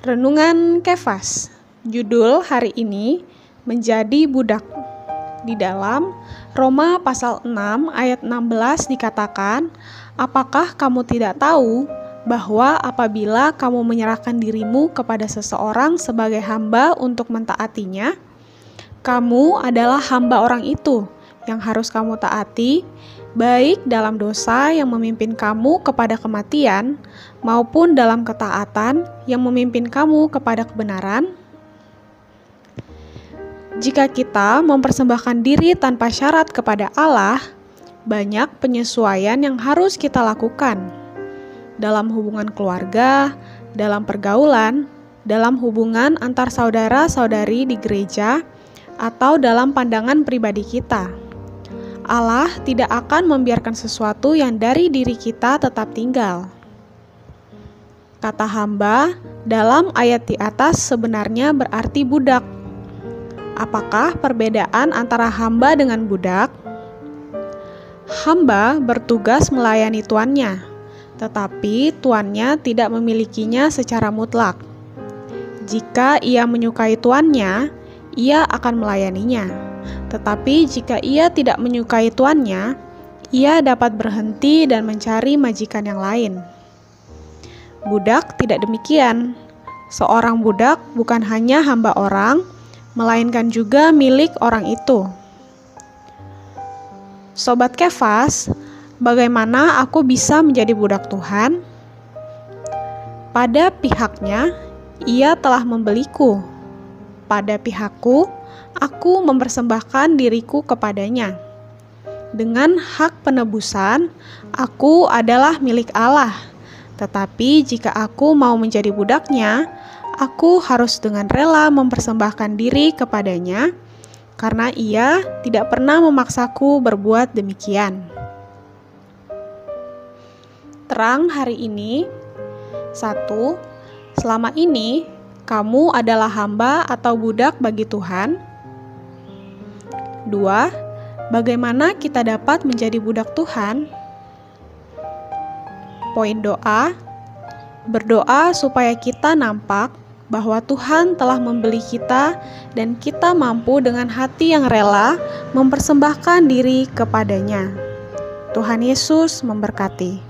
Renungan Kefas. Judul hari ini menjadi budak. Di dalam Roma pasal 6 ayat 16 dikatakan, "Apakah kamu tidak tahu bahwa apabila kamu menyerahkan dirimu kepada seseorang sebagai hamba untuk mentaatinya, kamu adalah hamba orang itu yang harus kamu taati, baik dalam dosa yang memimpin kamu kepada kematian, maupun dalam ketaatan yang memimpin kamu kepada kebenaran?" Jika kita mempersembahkan diri tanpa syarat kepada Allah, banyak penyesuaian yang harus kita lakukan dalam hubungan keluarga, dalam pergaulan, dalam hubungan antar saudara-saudari di gereja, atau dalam pandangan pribadi kita. Allah tidak akan membiarkan sesuatu yang dari diri kita tetap tinggal. Kata hamba dalam ayat di atas sebenarnya berarti budak Apakah perbedaan antara hamba dengan budak? Hamba bertugas melayani tuannya, tetapi tuannya tidak memilikinya secara mutlak. Jika ia menyukai tuannya, ia akan melayaninya. Tetapi jika ia tidak menyukai tuannya, ia dapat berhenti dan mencari majikan yang lain. Budak tidak demikian. Seorang budak bukan hanya hamba orang, melainkan juga milik orang itu. Sobat Kefas, bagaimana aku bisa menjadi budak Tuhan? Pada pihaknya, ia telah membeliku. Pada pihakku, aku mempersembahkan diriku kepadanya. Dengan hak penebusan, aku adalah milik Allah. Tetapi jika aku mau menjadi budaknya, aku harus dengan rela mempersembahkan diri kepadanya, karena ia tidak pernah memaksaku berbuat demikian. Terang hari ini, satu, selama ini kamu adalah hamba atau budak bagi Tuhan. Dua, bagaimana kita dapat menjadi budak Tuhan? Poin doa: berdoa supaya kita nampak bahwa Tuhan telah membeli kita dan kita mampu dengan hati yang rela mempersembahkan diri kepadanya. Tuhan Yesus memberkati.